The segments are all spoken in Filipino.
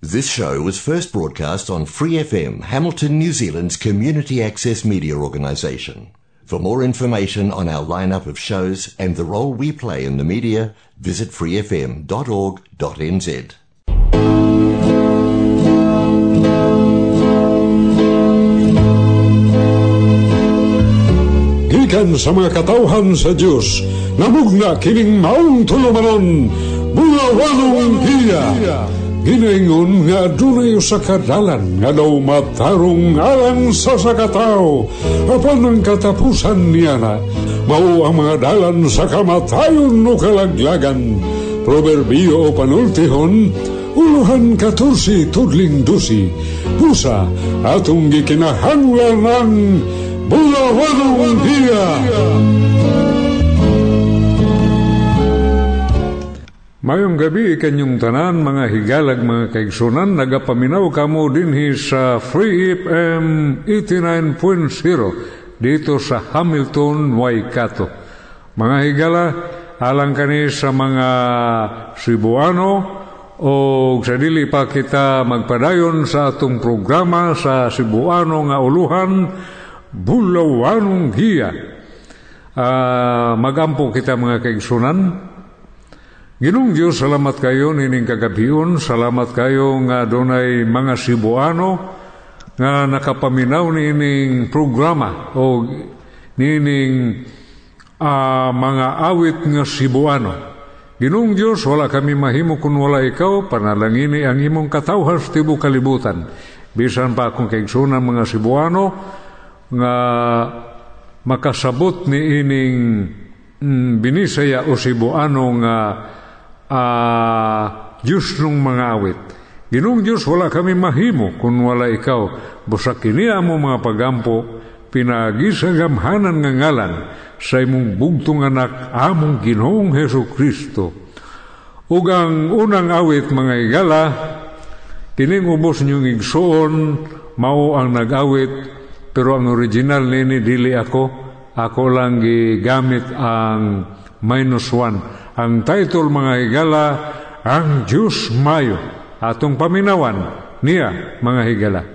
This show was first broadcast on Free FM, Hamilton, New Zealand's community access media organisation. For more information on our lineup of shows and the role we play in the media, visit freefm.org.nz. Gikan sa mga katauhan sa Diyos, namugna kining maong tulumanon, bunga walong hiya. Ginaingon nga dunay sa kadalan nga daw matarong alang sa sakatao apan ang katapusan niya na mao ang mga dalan sa kamatayon no kalaglagan. Proverbio o panultihon uluhan katursi tudling dusi. Pusa atong gikinahanglan ng bulawanong hiya Mayong gabi ikanyong tanan mga higalag mga kaigsunan nagapaminaw kamo dinhi sa Free FM 89.0 dito sa Hamilton, Waikato. Mga higala alang kani sa mga Cebuano o sa dili pa kita magpadayon sa atong programa sa Cebuano nga uluhan Bulawanong Hiya. Uh, magampo kita mga kaigsunan Ginong Diyos, salamat kayo nining kagabion, salamat kayo nga donay mga Cebuano nga nakapaminaw nining programa o nining uh, mga awit nga Cebuano. Ginong Diyos, wala kami mahimo kung wala ikaw, panalangini ang imong katawhas tibo kalibutan. Bisan pa akong kaigsunan mga Cebuano nga makasabot ni ining mm, binisaya o Cebuano nga uh, Diyos nung mga awit. Ginong Diyos, wala kami mahimo kung wala ikaw. Busak kiniya mo mga pagampo, pinagisagamhanan nga ngalan sa imong bugtong anak among ginoong Heso Kristo. Ug ang unang awit mga igala, kining ubos niyong igsoon, mao ang nag-awit, pero ang original nini dili ako, ako lang gigamit ang minus one. Ang title mga higala, Ang Diyos Mayo. Atong paminawan niya mga higala.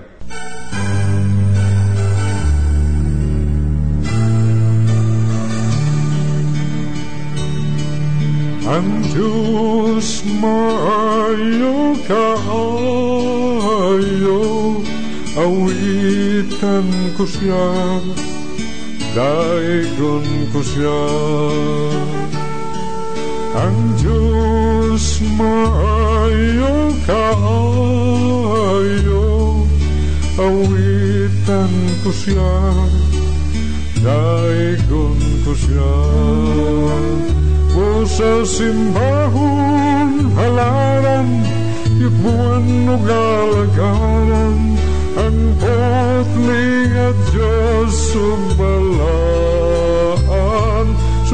Ang Diyos maayo kaayo, awitan ko siya, daigon ko siya. Ang Diyos maayo kaayo, awitan ko siya, daigon ko siya. O sa simbahon halaran, yukbuan o galagaran, ang potling at Diyos sumbalaan,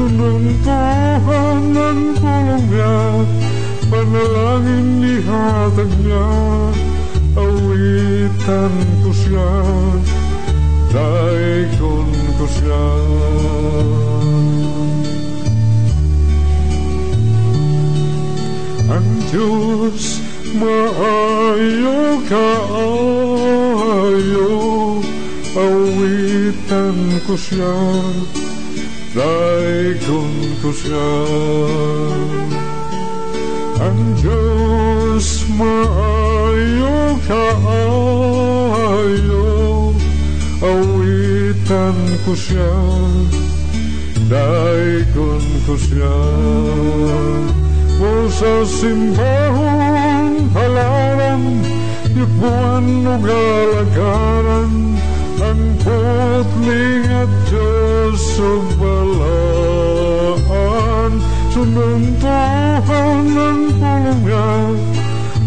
sununtuhan ng tulong niya, panalangin lihatag niya, awitan ko siya, daikon ko siya. Ang Diyos maayo kaayo, awitan ko siya, ko siya. Ang Diyos maayo kaayo, awitan ko siya, ko siya. O sa simbahon halaran, yukbuan o galagaran, ang putling at Diyos o balaan, sununtuhan ng pulong niya,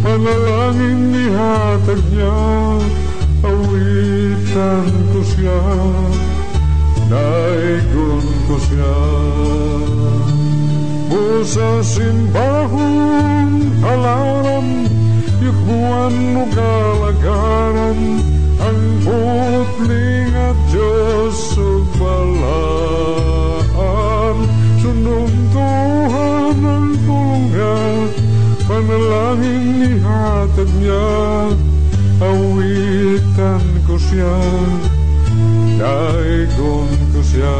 panalangin nihatag niya, awitan ko siya, daigon ko siya. O sa simbahon halaran, yukbuan o galagaran, ang putling panalangin ihatag niya, awitan ko siya, daigon ko siya.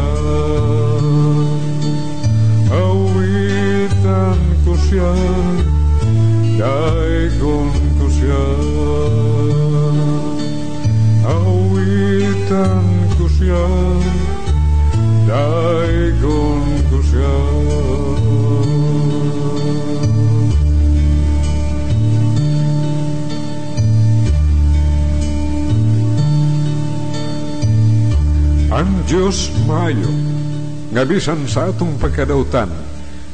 Awitan ko siya, daigon ko siya. Awitan ko siya, Ang Diyos maayo, nga bisan sa atong pagkadautan,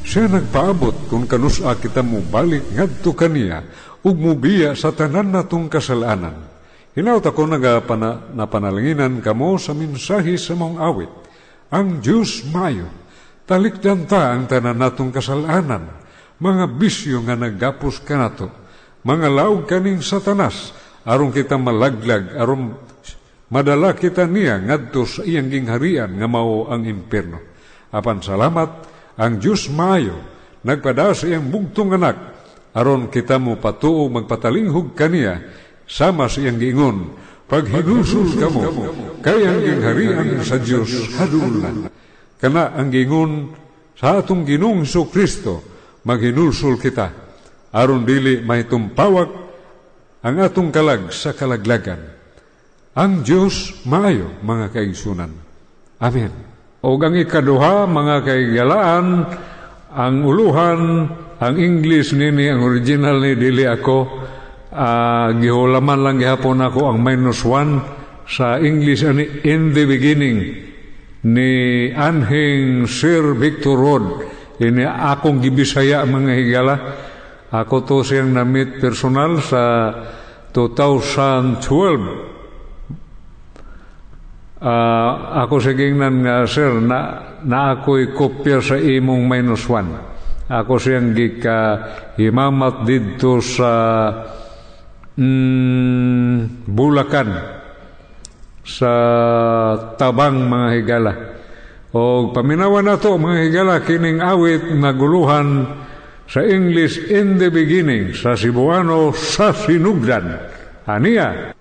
siya nagpaabot kung kanusa kita mo balik ngadto kaniya ug mubiya sa tanan natong kasalanan. Hinaut ako nagapana napanalanginan kamo sa minsahi sa mong awit. Ang Diyos maayo, talikdan ta ang tanan natong kasalanan, mga bisyo nga naggapos kanato, mga laog kaning satanas, aron kita malaglag, aron madala kita niya ngadto sa iyang gingharian nga mao ang impierno. Apan salamat ang Dios maayo nagpada sa iyang bugtong anak aron kita mo patuo magpatalinghog kaniya sama sa iyang giingon paghinusul kamo kay ang gingharian sa Dios hadulan. Kana ang gingon sa atong Ginoong Kristo maghinulsul kita aron dili may tumpawak ang atong kalag sa kalaglagan. Ang Diyos maayo, mga kaigsunan. Amen. O ang ikaduha, mga kaigalaan, ang uluhan, ang English nini, ang original ni dili ako, uh, gihulaman lang gihapon ako ang minus one sa English ani in the beginning ni Anhing Sir Victor Road ini akong gibisaya mga higala ako to siyang na-meet personal sa 2012 Uh, ako sa gingnan nga, sir, na, na ako'y kopya sa imong minus one. Ako siyang gika himamat dito sa mm, Bulacan, sa Tabang, mga higala. O paminawan na to, mga higala, kining awit naguluhan sa English in the beginning, sa Cebuano, sa Sinugdan. Aniya,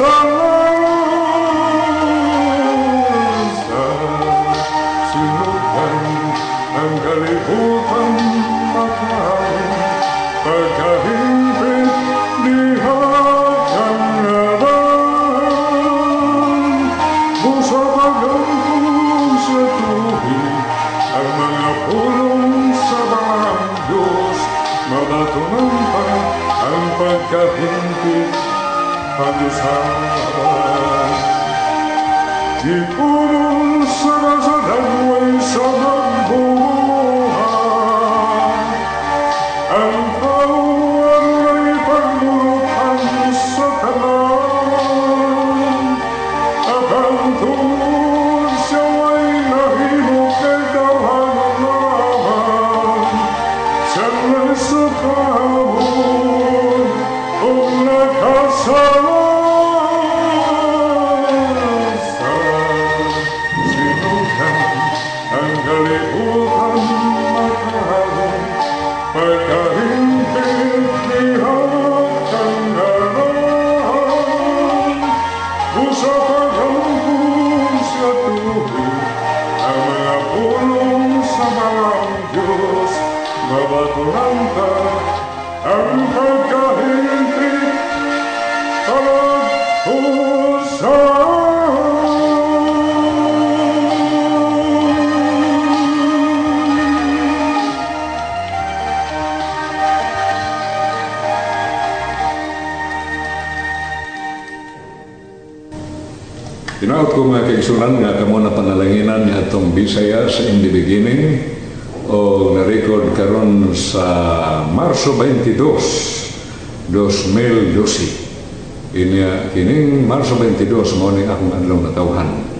nakasalan ang kalibutan matao canção. E tudo se resolveu em sabor. Kamo na panalanginan niya itong Visayas in the beginning o na-record karon sa Marso 22, 2012. Inya kining Marso 22 mo ni akong adlaw na tawhan.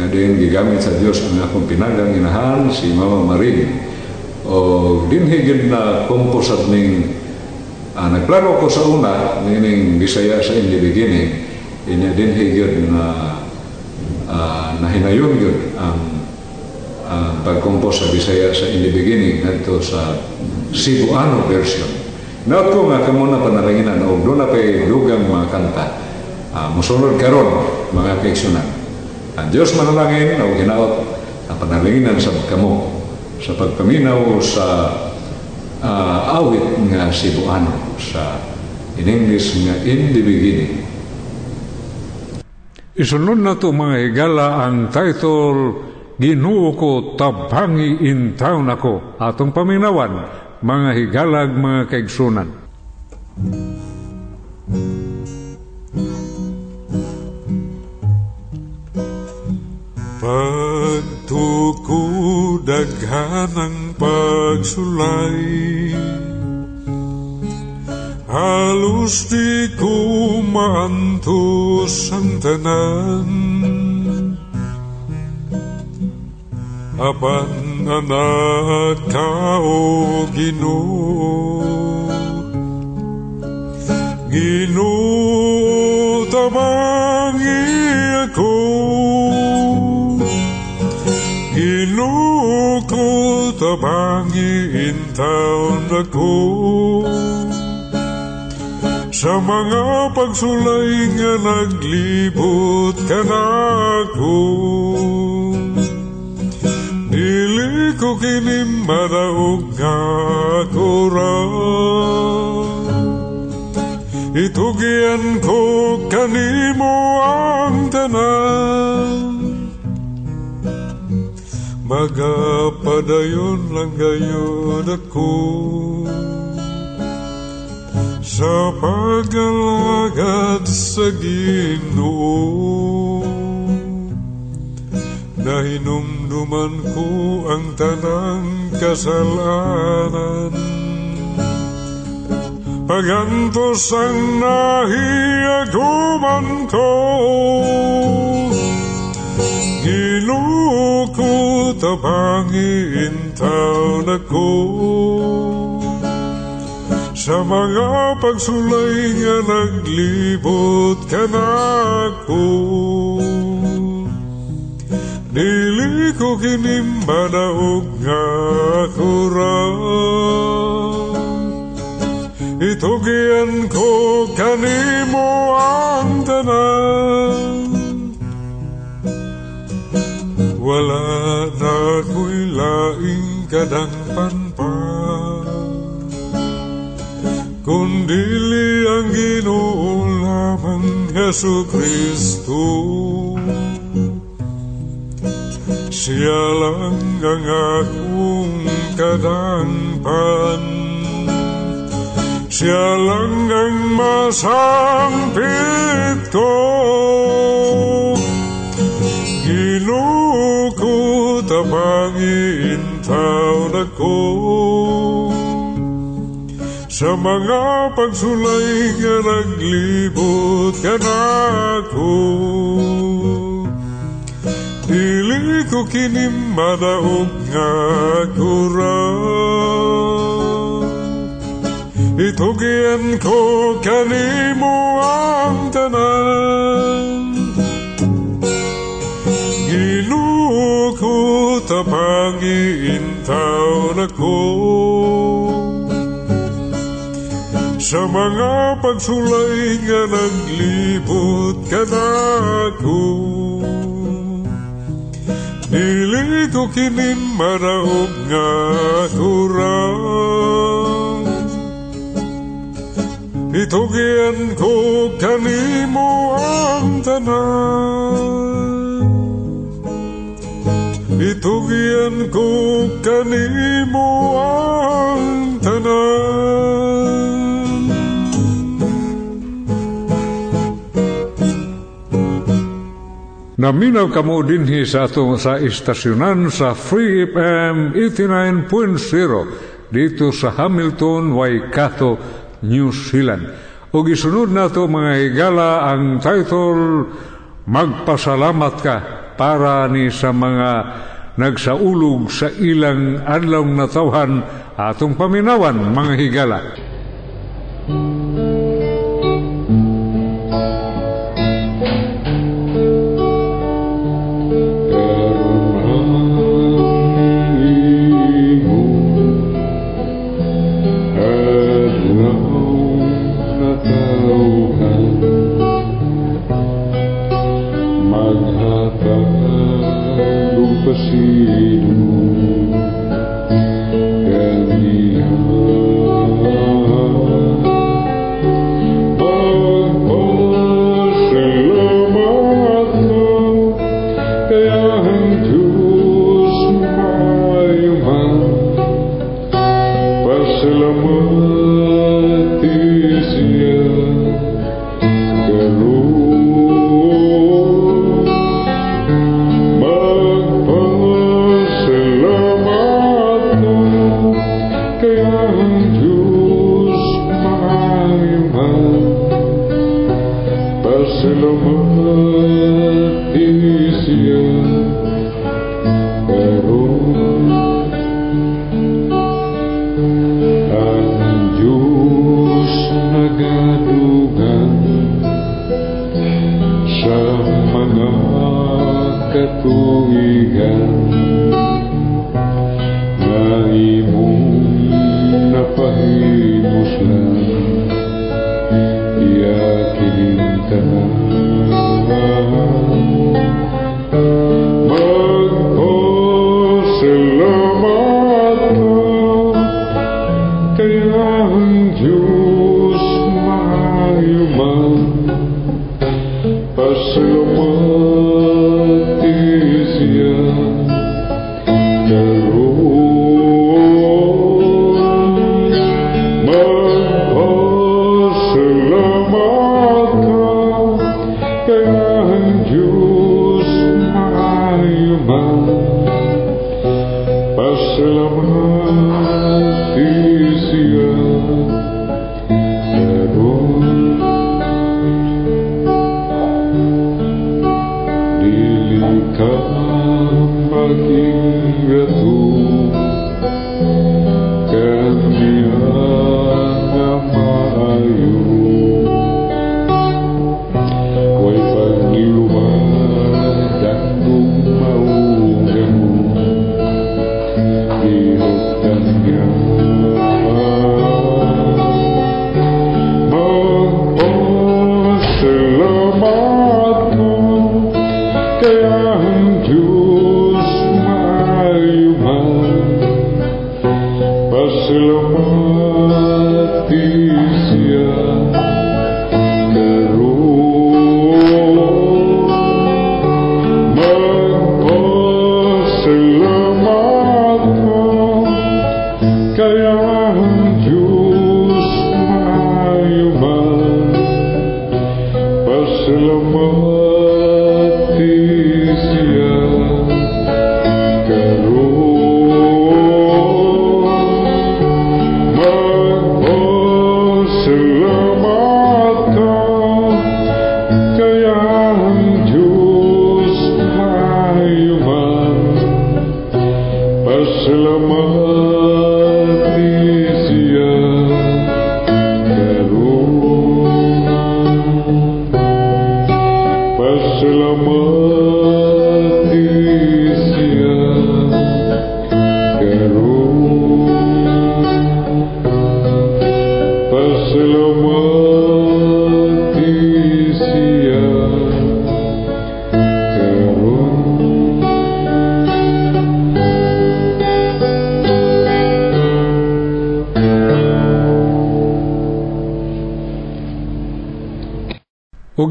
Nga din gigamit sa Dios ang akong pinagang inahan si Mama Marin. O dinhigid na komposat ning uh, nagplano ko sa una ning Bisaya sa in the beginning inya dinhigid na uh, nahinayon yun ang uh, pagkompos sa Bisaya sa in the beginning ngadto sa Cebuano version. Naot ko nga kamo na panalanginan o doon na pa'y dugang mga kanta. Uh, musunod karon mga kaigsunan. Ang Diyos manalangin o hinaot ang panalanginan sa kamo sa pagpaminaw sa uh, awit nga Cebuano sa in English nga in the beginning Isunod na to mga higala ang title Ginuo ko tabangi in town ako atong paminawan mga higalag mga kaigsunan. Pagtuko daghan ang pagsulay Halos di ko maantos ang tanan Apan anak ka o Ginoo Ginoo tabangi ako Ginoo ko tabangi in town ako sa mga pagsulay nga naglibot ka na ako Dili ko kinimadaog nga ako ra. Itugyan ko kanimo ang tanan Magapadayon lang gayon ako sa pag-alagad sa Ginoo Nahinumduman ko ang tanang kasalanan. Pagantos ang nahiaguman ko Ginoo ko tabangin taon ako sa mga pagsulay nga naglibot ka na ako Dili ko kinimbadaog nga ako ra Itugyan ko kanimo ang tanan. Wala na ko'y laing kadangpan Kundili ang Ginoo lamang Yesu Kristo. Siya lang ang akong kadangpan Siya lang ang masampit ko Ginoo ko tabangin taon ako sa mga pagsulay nga naglibot ka na ako Dili ko kinimadaog nga ako ra Itugyan ko kanimo ang tanan. Ginoo ko tabangi taon ako sa mga pagsulay nga naglibot ka na ako Dili ko kinimaraog nga kura Itugyan ko kanimo ang tanan. Itugyan ko kanimo ang tanan Naminaw kamo dinhi sa atong sa istasyonan sa Free FM 89.0 dito sa Hamilton, Waikato, New Zealand. O gisunod na to mga higala ang title Magpasalamat ka para ni sa mga nagsaulog sa ilang adlaw na tawhan atong paminawan mga higala.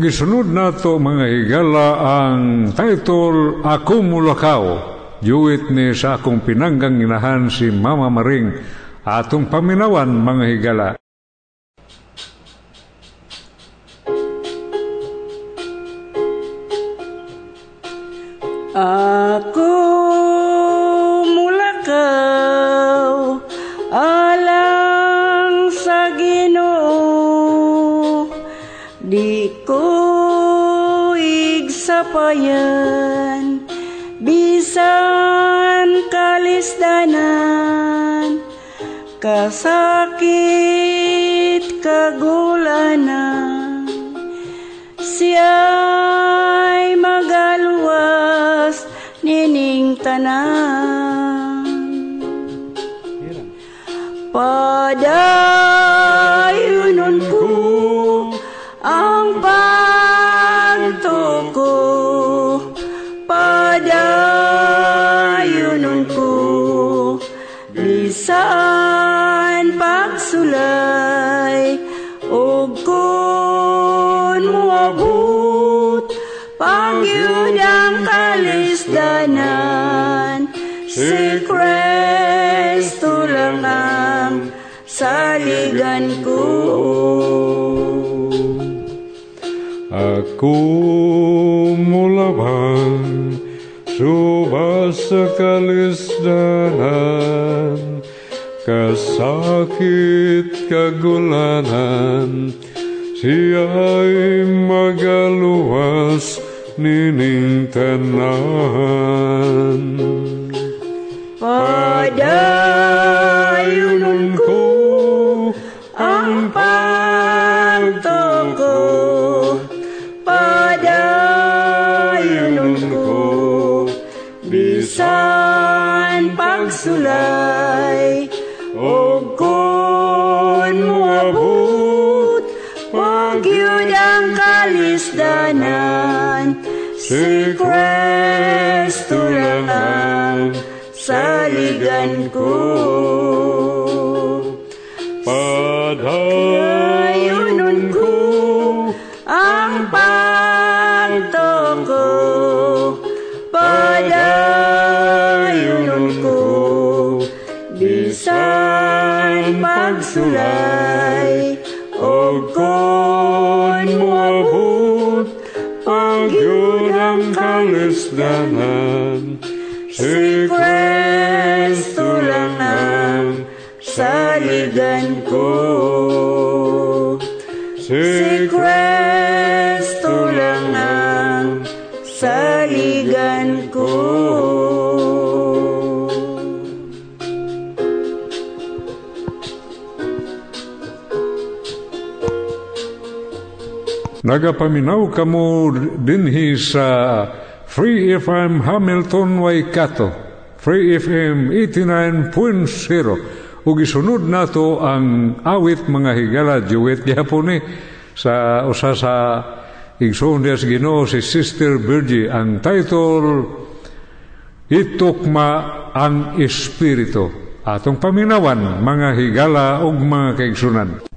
Gisunod nato mga higala ang title Ako Mulakaw. Yuwit ni sa akong pinanggang inahan si Mama Maring atong paminawan mga higala. Moabot pagyud ang kalisdanan si Kristo lang ang saligan ko. Aku mulaban subas sa kalisdanan kasakit kagulanan siya'y magaluwas nining tanan saligan ko Padayunon ko ang pagtuko Padayunon ko bisan pagsulay ang saligan ko. Nagapaminaw kamo dinhi sa Free FM Hamilton Waikato. Free FM 89.0. Ug isunod nato ang awit mga higala duet gyapon ni sa usa sa igsoon des Ginoo si Sister Virgie ang title Itukma ang Espiritu. Atong paminawan mga higala ug mga kaigsunan.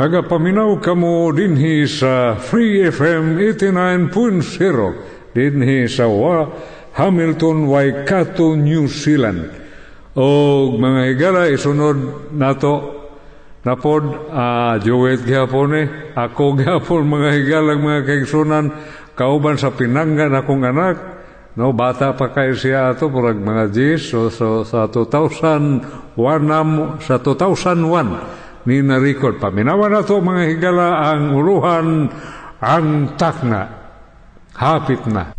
Nagapaminaw kamo dinhi sa Free FM 89.0 dinhi sa wa Hamilton, Waikato, New Zealand. O mga higala isunod nato napod uh, Joet gihapon. Ako gihapon mga higalang mga kaigsunan kauban sa pinanggan akong anak. No, bata pa kayo siya ato, purag mga G's. So, so, sa 2001, sa 2001, ni na-record. Paminawa na to mga higala ang uluhan ang takna. Hapit na.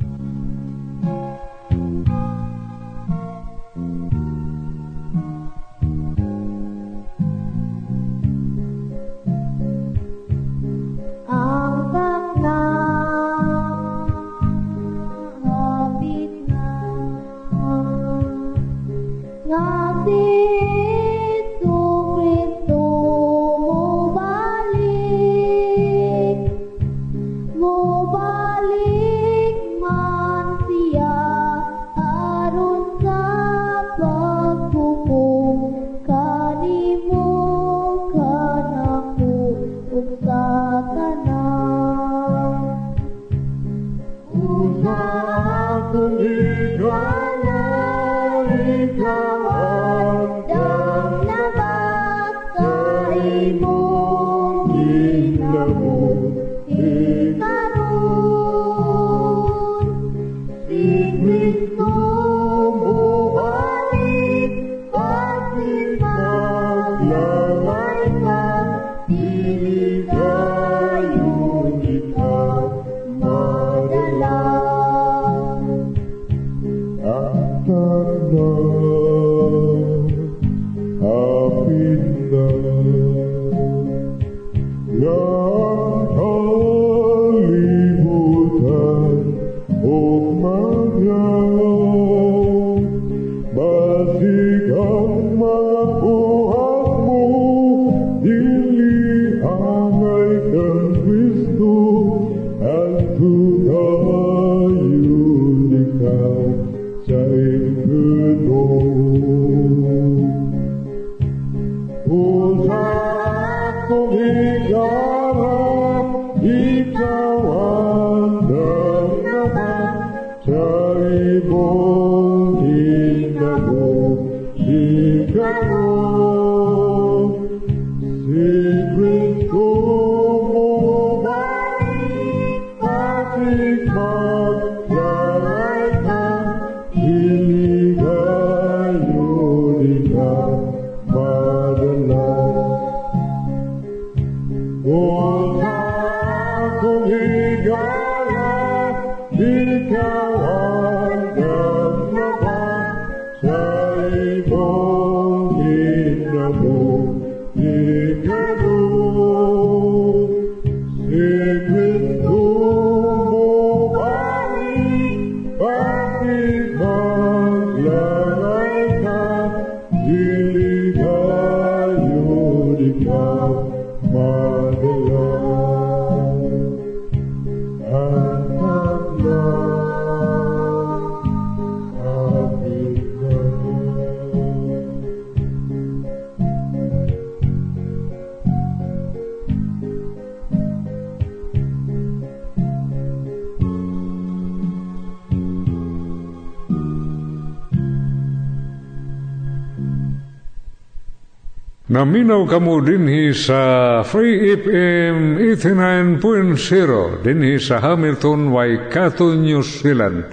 Kamo dinhi sa Free FM 89.0 dinhi sa Hamilton, Waikato, New Zealand.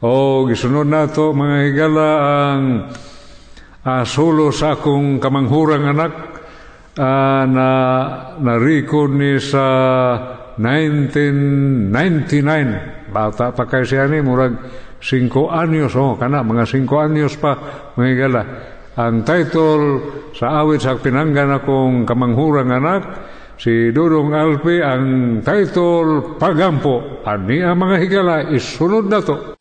O gisunod nato mga higala ang uh, solo sa akong kamanghurang anak uh, na na-record ni sa 1999. Bata pa kay siya ni, murag 5 anyos, oh, kana, mga 5 anyos pa, mga higala. Ang title sa awit sa pinanggan akong kamanghurang anak, si Dudong Alpe, ang title Pagampo. Ani ang mga higala, isunod na to.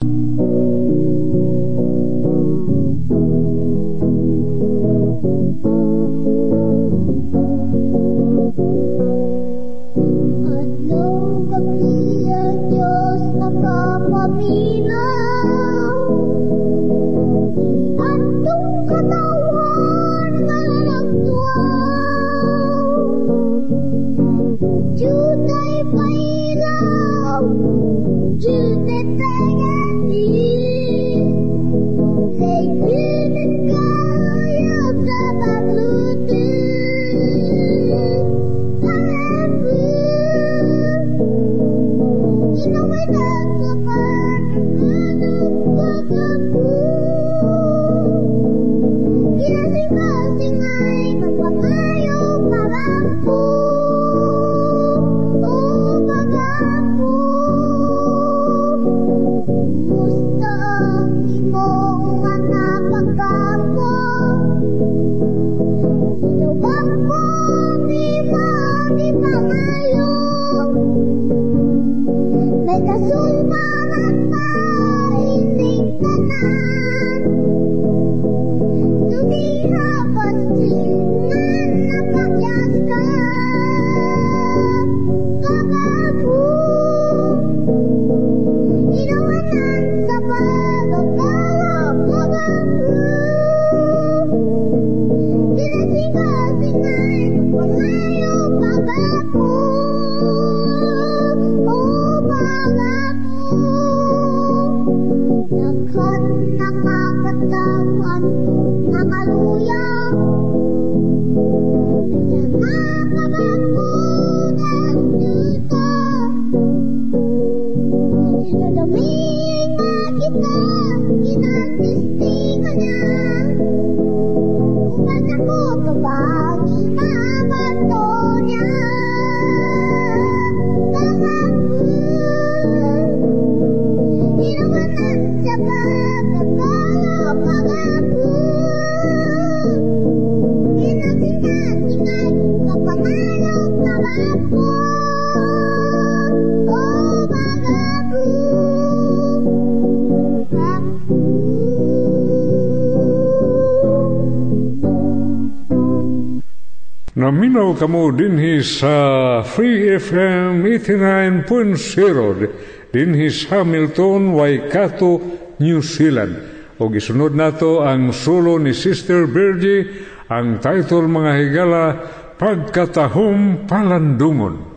Dinhi sa Free FM 89.0 dinhi sa Hamilton, Waikato, New Zealand. O gisunod nato ang solo ni Sister Virgie, ang title mga higala, Pagkatahong Palandungon.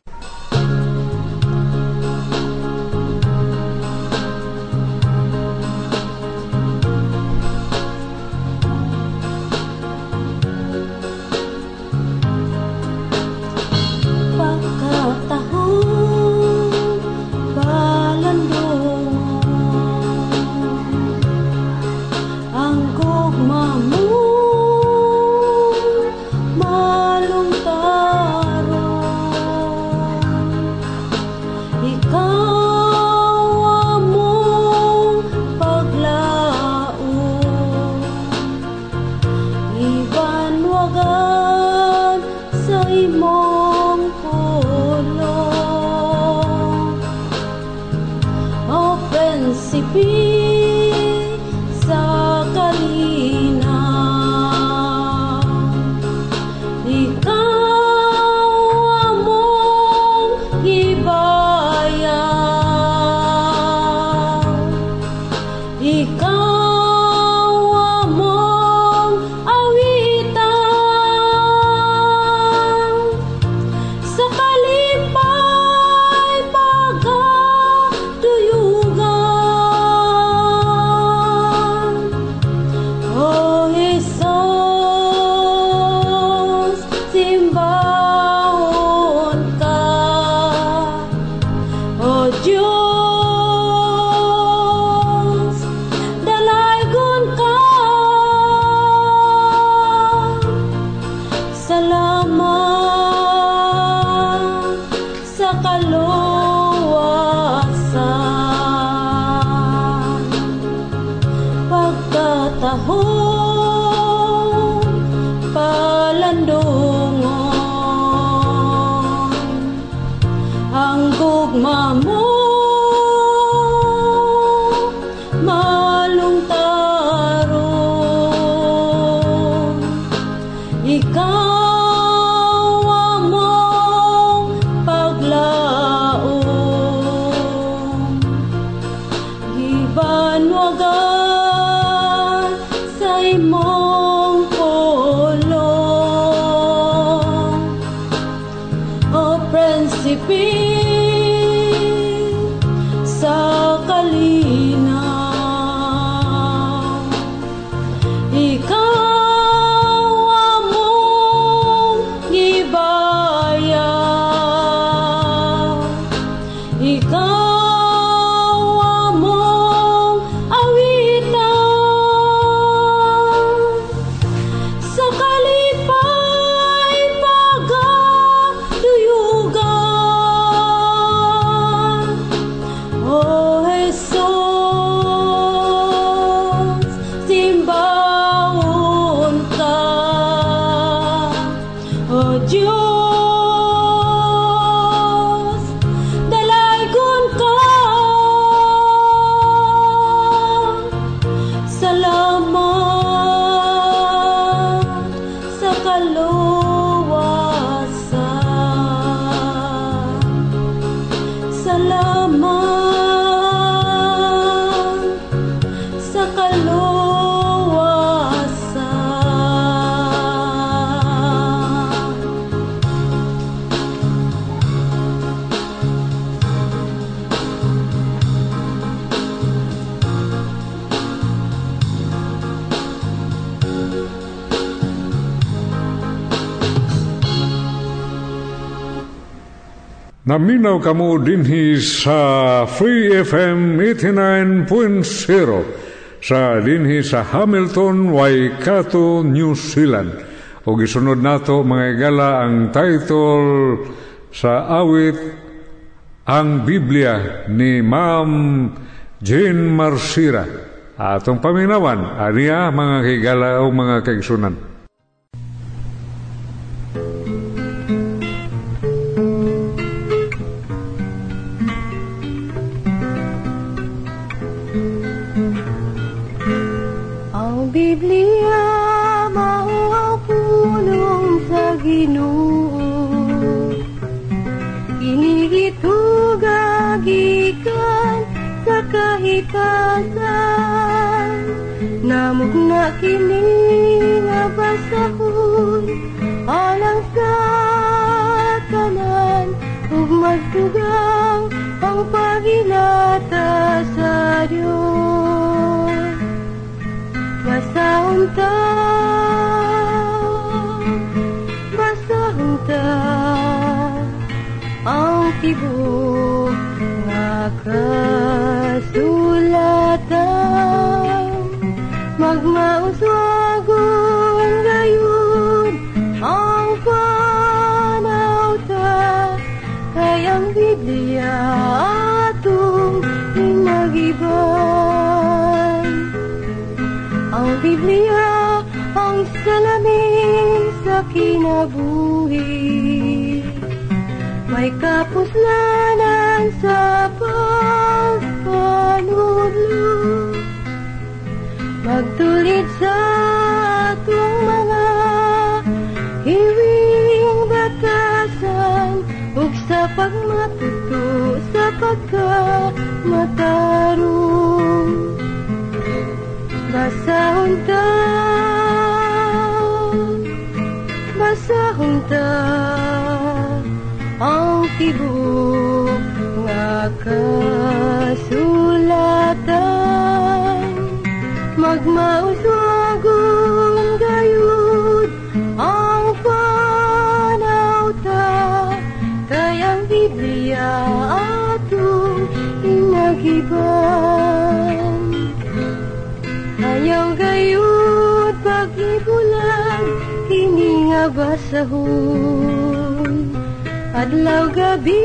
麻木。Naminaw kamo dinhi sa Free FM 89.0 sa dinhi sa Hamilton, Waikato, New Zealand. O gisunod nato mga igala ang title sa awit ang Biblia ni Ma'am Jane Marsira. Atong paminawan, aniya mga higala o mga kaigsunan. Namugna kini nga basahon alang sa tanan ug magtugang ang pagilata sa Dios. Basahon ta, basahon ta, ang tibok nga kasulatan. Magmauswagon gayon ang panauta, kay ang Biblia atong hinagiban. Ang Biblia ang salamin sa kinabuhi. May kapuslanan sa pagpanudlo. Magtulid sa atong mga hiwing batasan ug sa pagmatuto sa pagkamatarong. Basahon ta Basahon ta Ang tibok nga kasulatan Magmauswagon gayud Ang panauta Kay ang Biblia atong inagiban Ayaw gayud pag-ibulan Kini nga basahon Adlaw gabi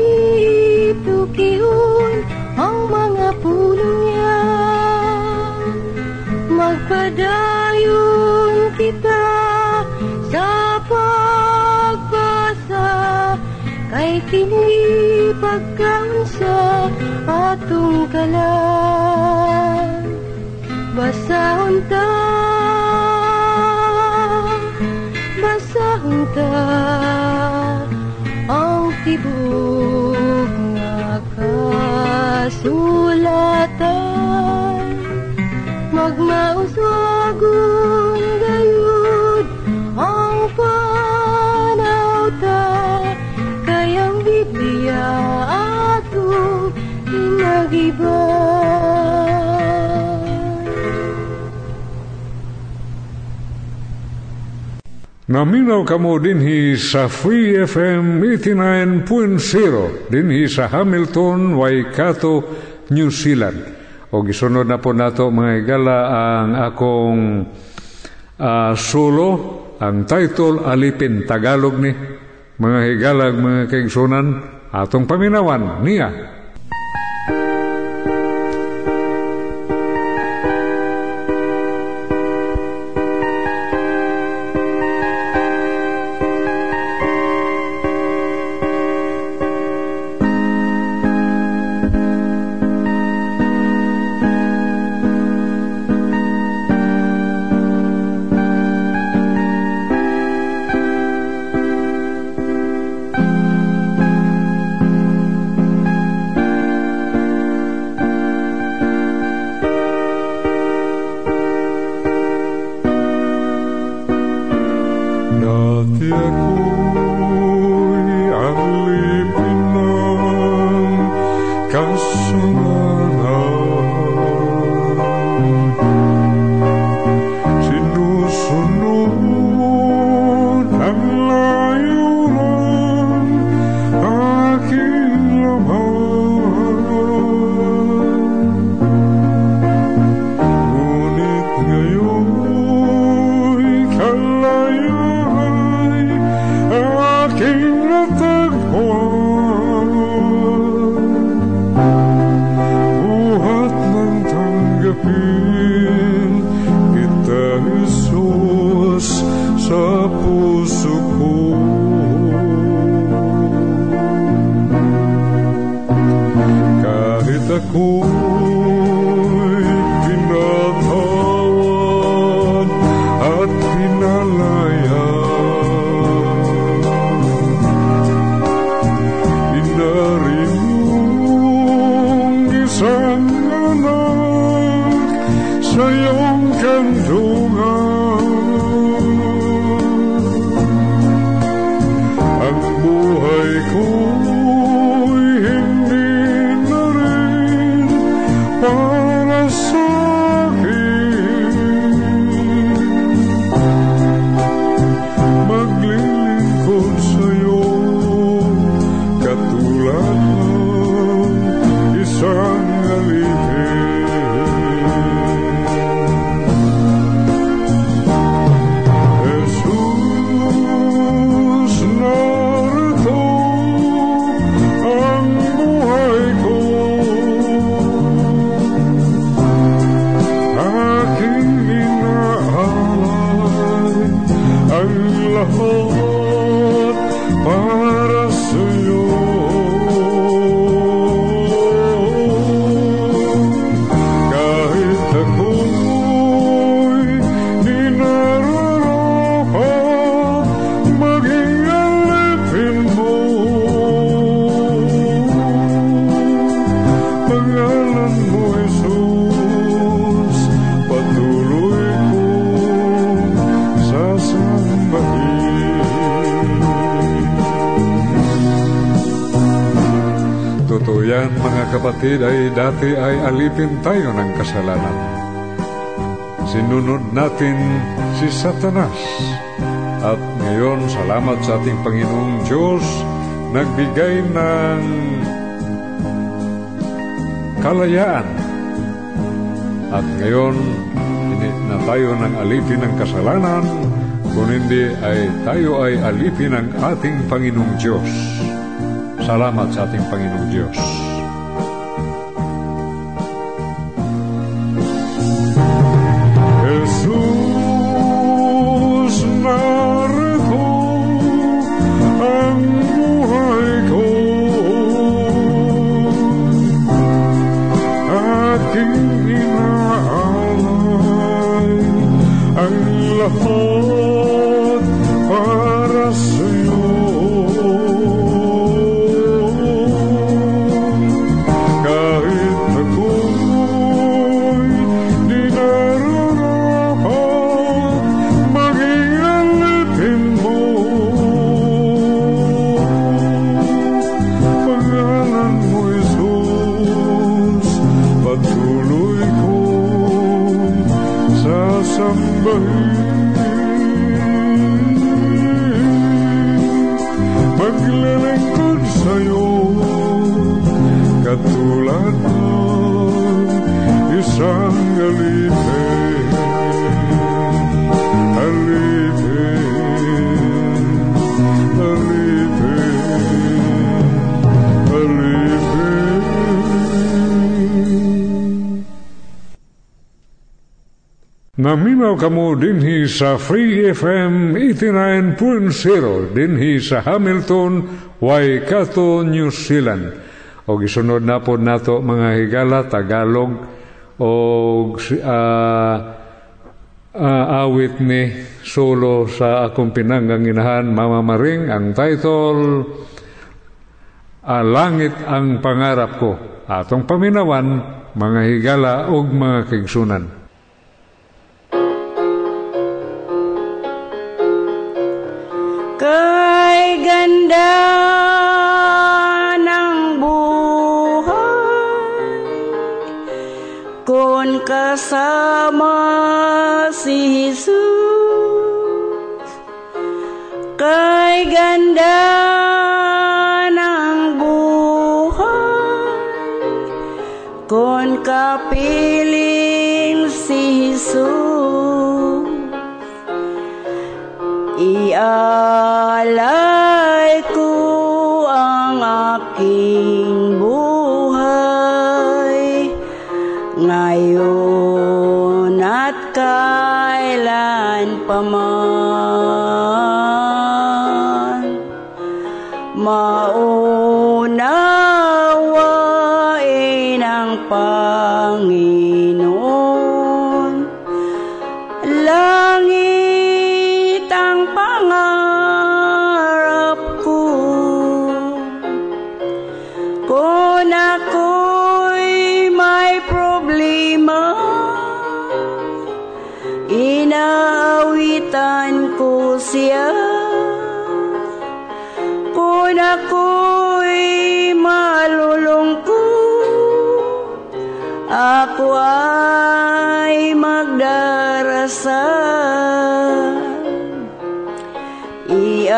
tukihon Ang mga puno niya Magpadayon kita Sa pagbasa Kay kini pagkaunsa Atong kalan. Basahon ta Basahon ta Naminaw kamo dinhi sa Free FM 89.0 dinhi sa Hamilton, Waikato, New Zealand. O gisunod na po nato mga igala ang akong ah, solo, ang title Alipin Tagalog ni mga higalag mga kaigsunan atong paminawan niya. Kapatid ay dati ay alipin tayo ng kasalanan. Sinunod natin si Satanas. At ngayon, salamat sa ating Panginoong Diyos, nagbigay ng kalayaan. At ngayon, hindi na tayo ng alipin ng kasalanan, kung hindi ay tayo ay alipin ng ating Panginoong Diyos. Salamat sa ating Panginoong Diyos. Naminaw kamo dinhi sa Free FM 89.0 dinhi sa Hamilton, Waikato, New Zealand. O gisunod na po nato mga higala Tagalog o ah, ah, awit ni solo sa akong pinangganginahan Mama Maring ang title Ah, Langit ang pangarap ko. Atong paminawan mga higala ug mga kigsunan. Kay ganda ng buhay Kung kasama si Jesus. Kay ganda ng buhay Kung kapiling si Jesus Ialay ko ang aking buhay ngayon at kailan pa man.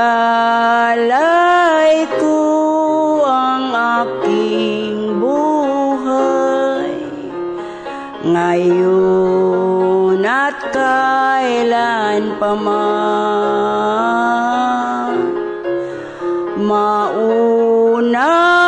Ialay ko ang aking buhay. Ngayon at kailan pa man maunawain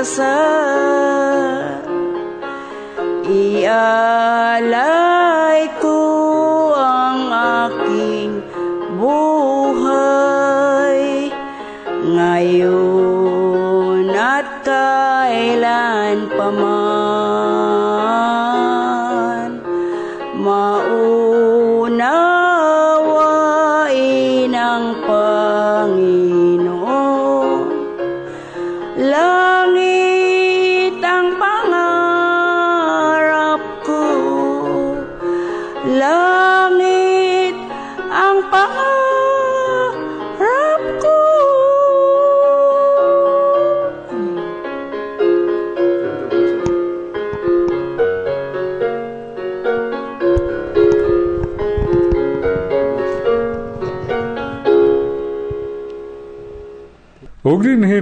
magdarasal Ialay ko ang aking buhay. Ngayon at kailan pa man maunawain ang Panginoon. Langit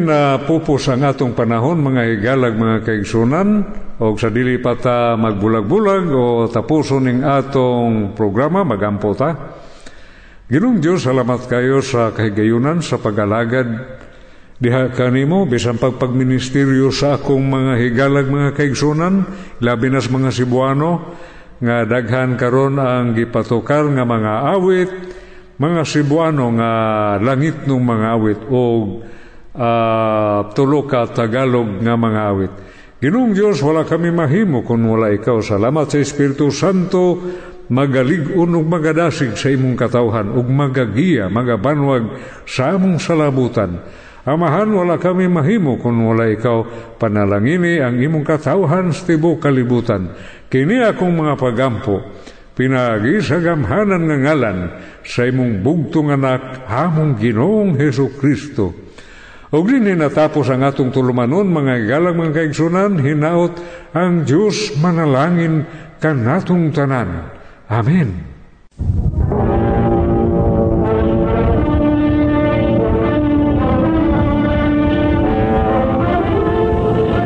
na pupos ang atong panahon mga higalag mga kaigsunan og sa dili pa magbulag-bulag o tapuson ning atong programa magampo ta. Ginong Dios salamat kayo sa kahigayunan sa pag-alagad diha kanimo bisan pagpagministeryo sa akong mga higalag mga kaigsunan labi na sa mga Cebuano nga daghan karon ang gipatukar nga mga awit mga Cebuano nga langit ng mga awit o uh, tulo ka Tagalog nga mga awit. Ginong Diyos, wala kami mahimo kung wala ikaw. Salamat sa Espiritu Santo, magalig-on ug magadasig sa imong katawhan ug magagiya, magabanwag sa among salabutan. Amahan, wala kami mahimo kung wala ikaw. Panalangini ang imong katawhan sa tibok kalibutan. Kini akong mga pagampo, pinagi sa gamhanan nga ngalan sa imong bugtong anak, among ginoong Heso Kristo. O din natapos ang atong tulumanon, mga galang mga kaigsunan, hinaot ang Diyos manalangin kanatong tanan. Amen.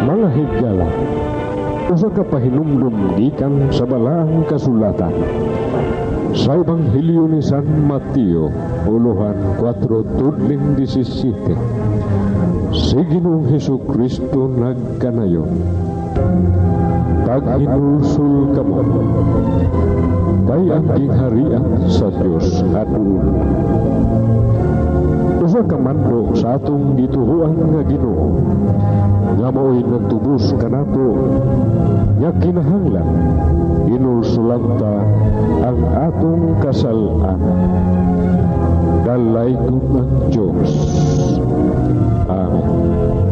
Mga higala, usa ka pahinumdum gikan sa balaang kasulatan. Sa Ebanghelyo ni San Mateo, uluhan 4 tudling 17. Si Ginoong Heso Kristo nagkanayon. Pag hinulsul ka mo, kay ang gingharian sa Diyos at Usa ka mando sa atong gituhuan nga Ginoo nga mao'y nagtubos kanato nga kinahanglan inulsulan ta ang atong kasalan dalay ang Diyos. Amen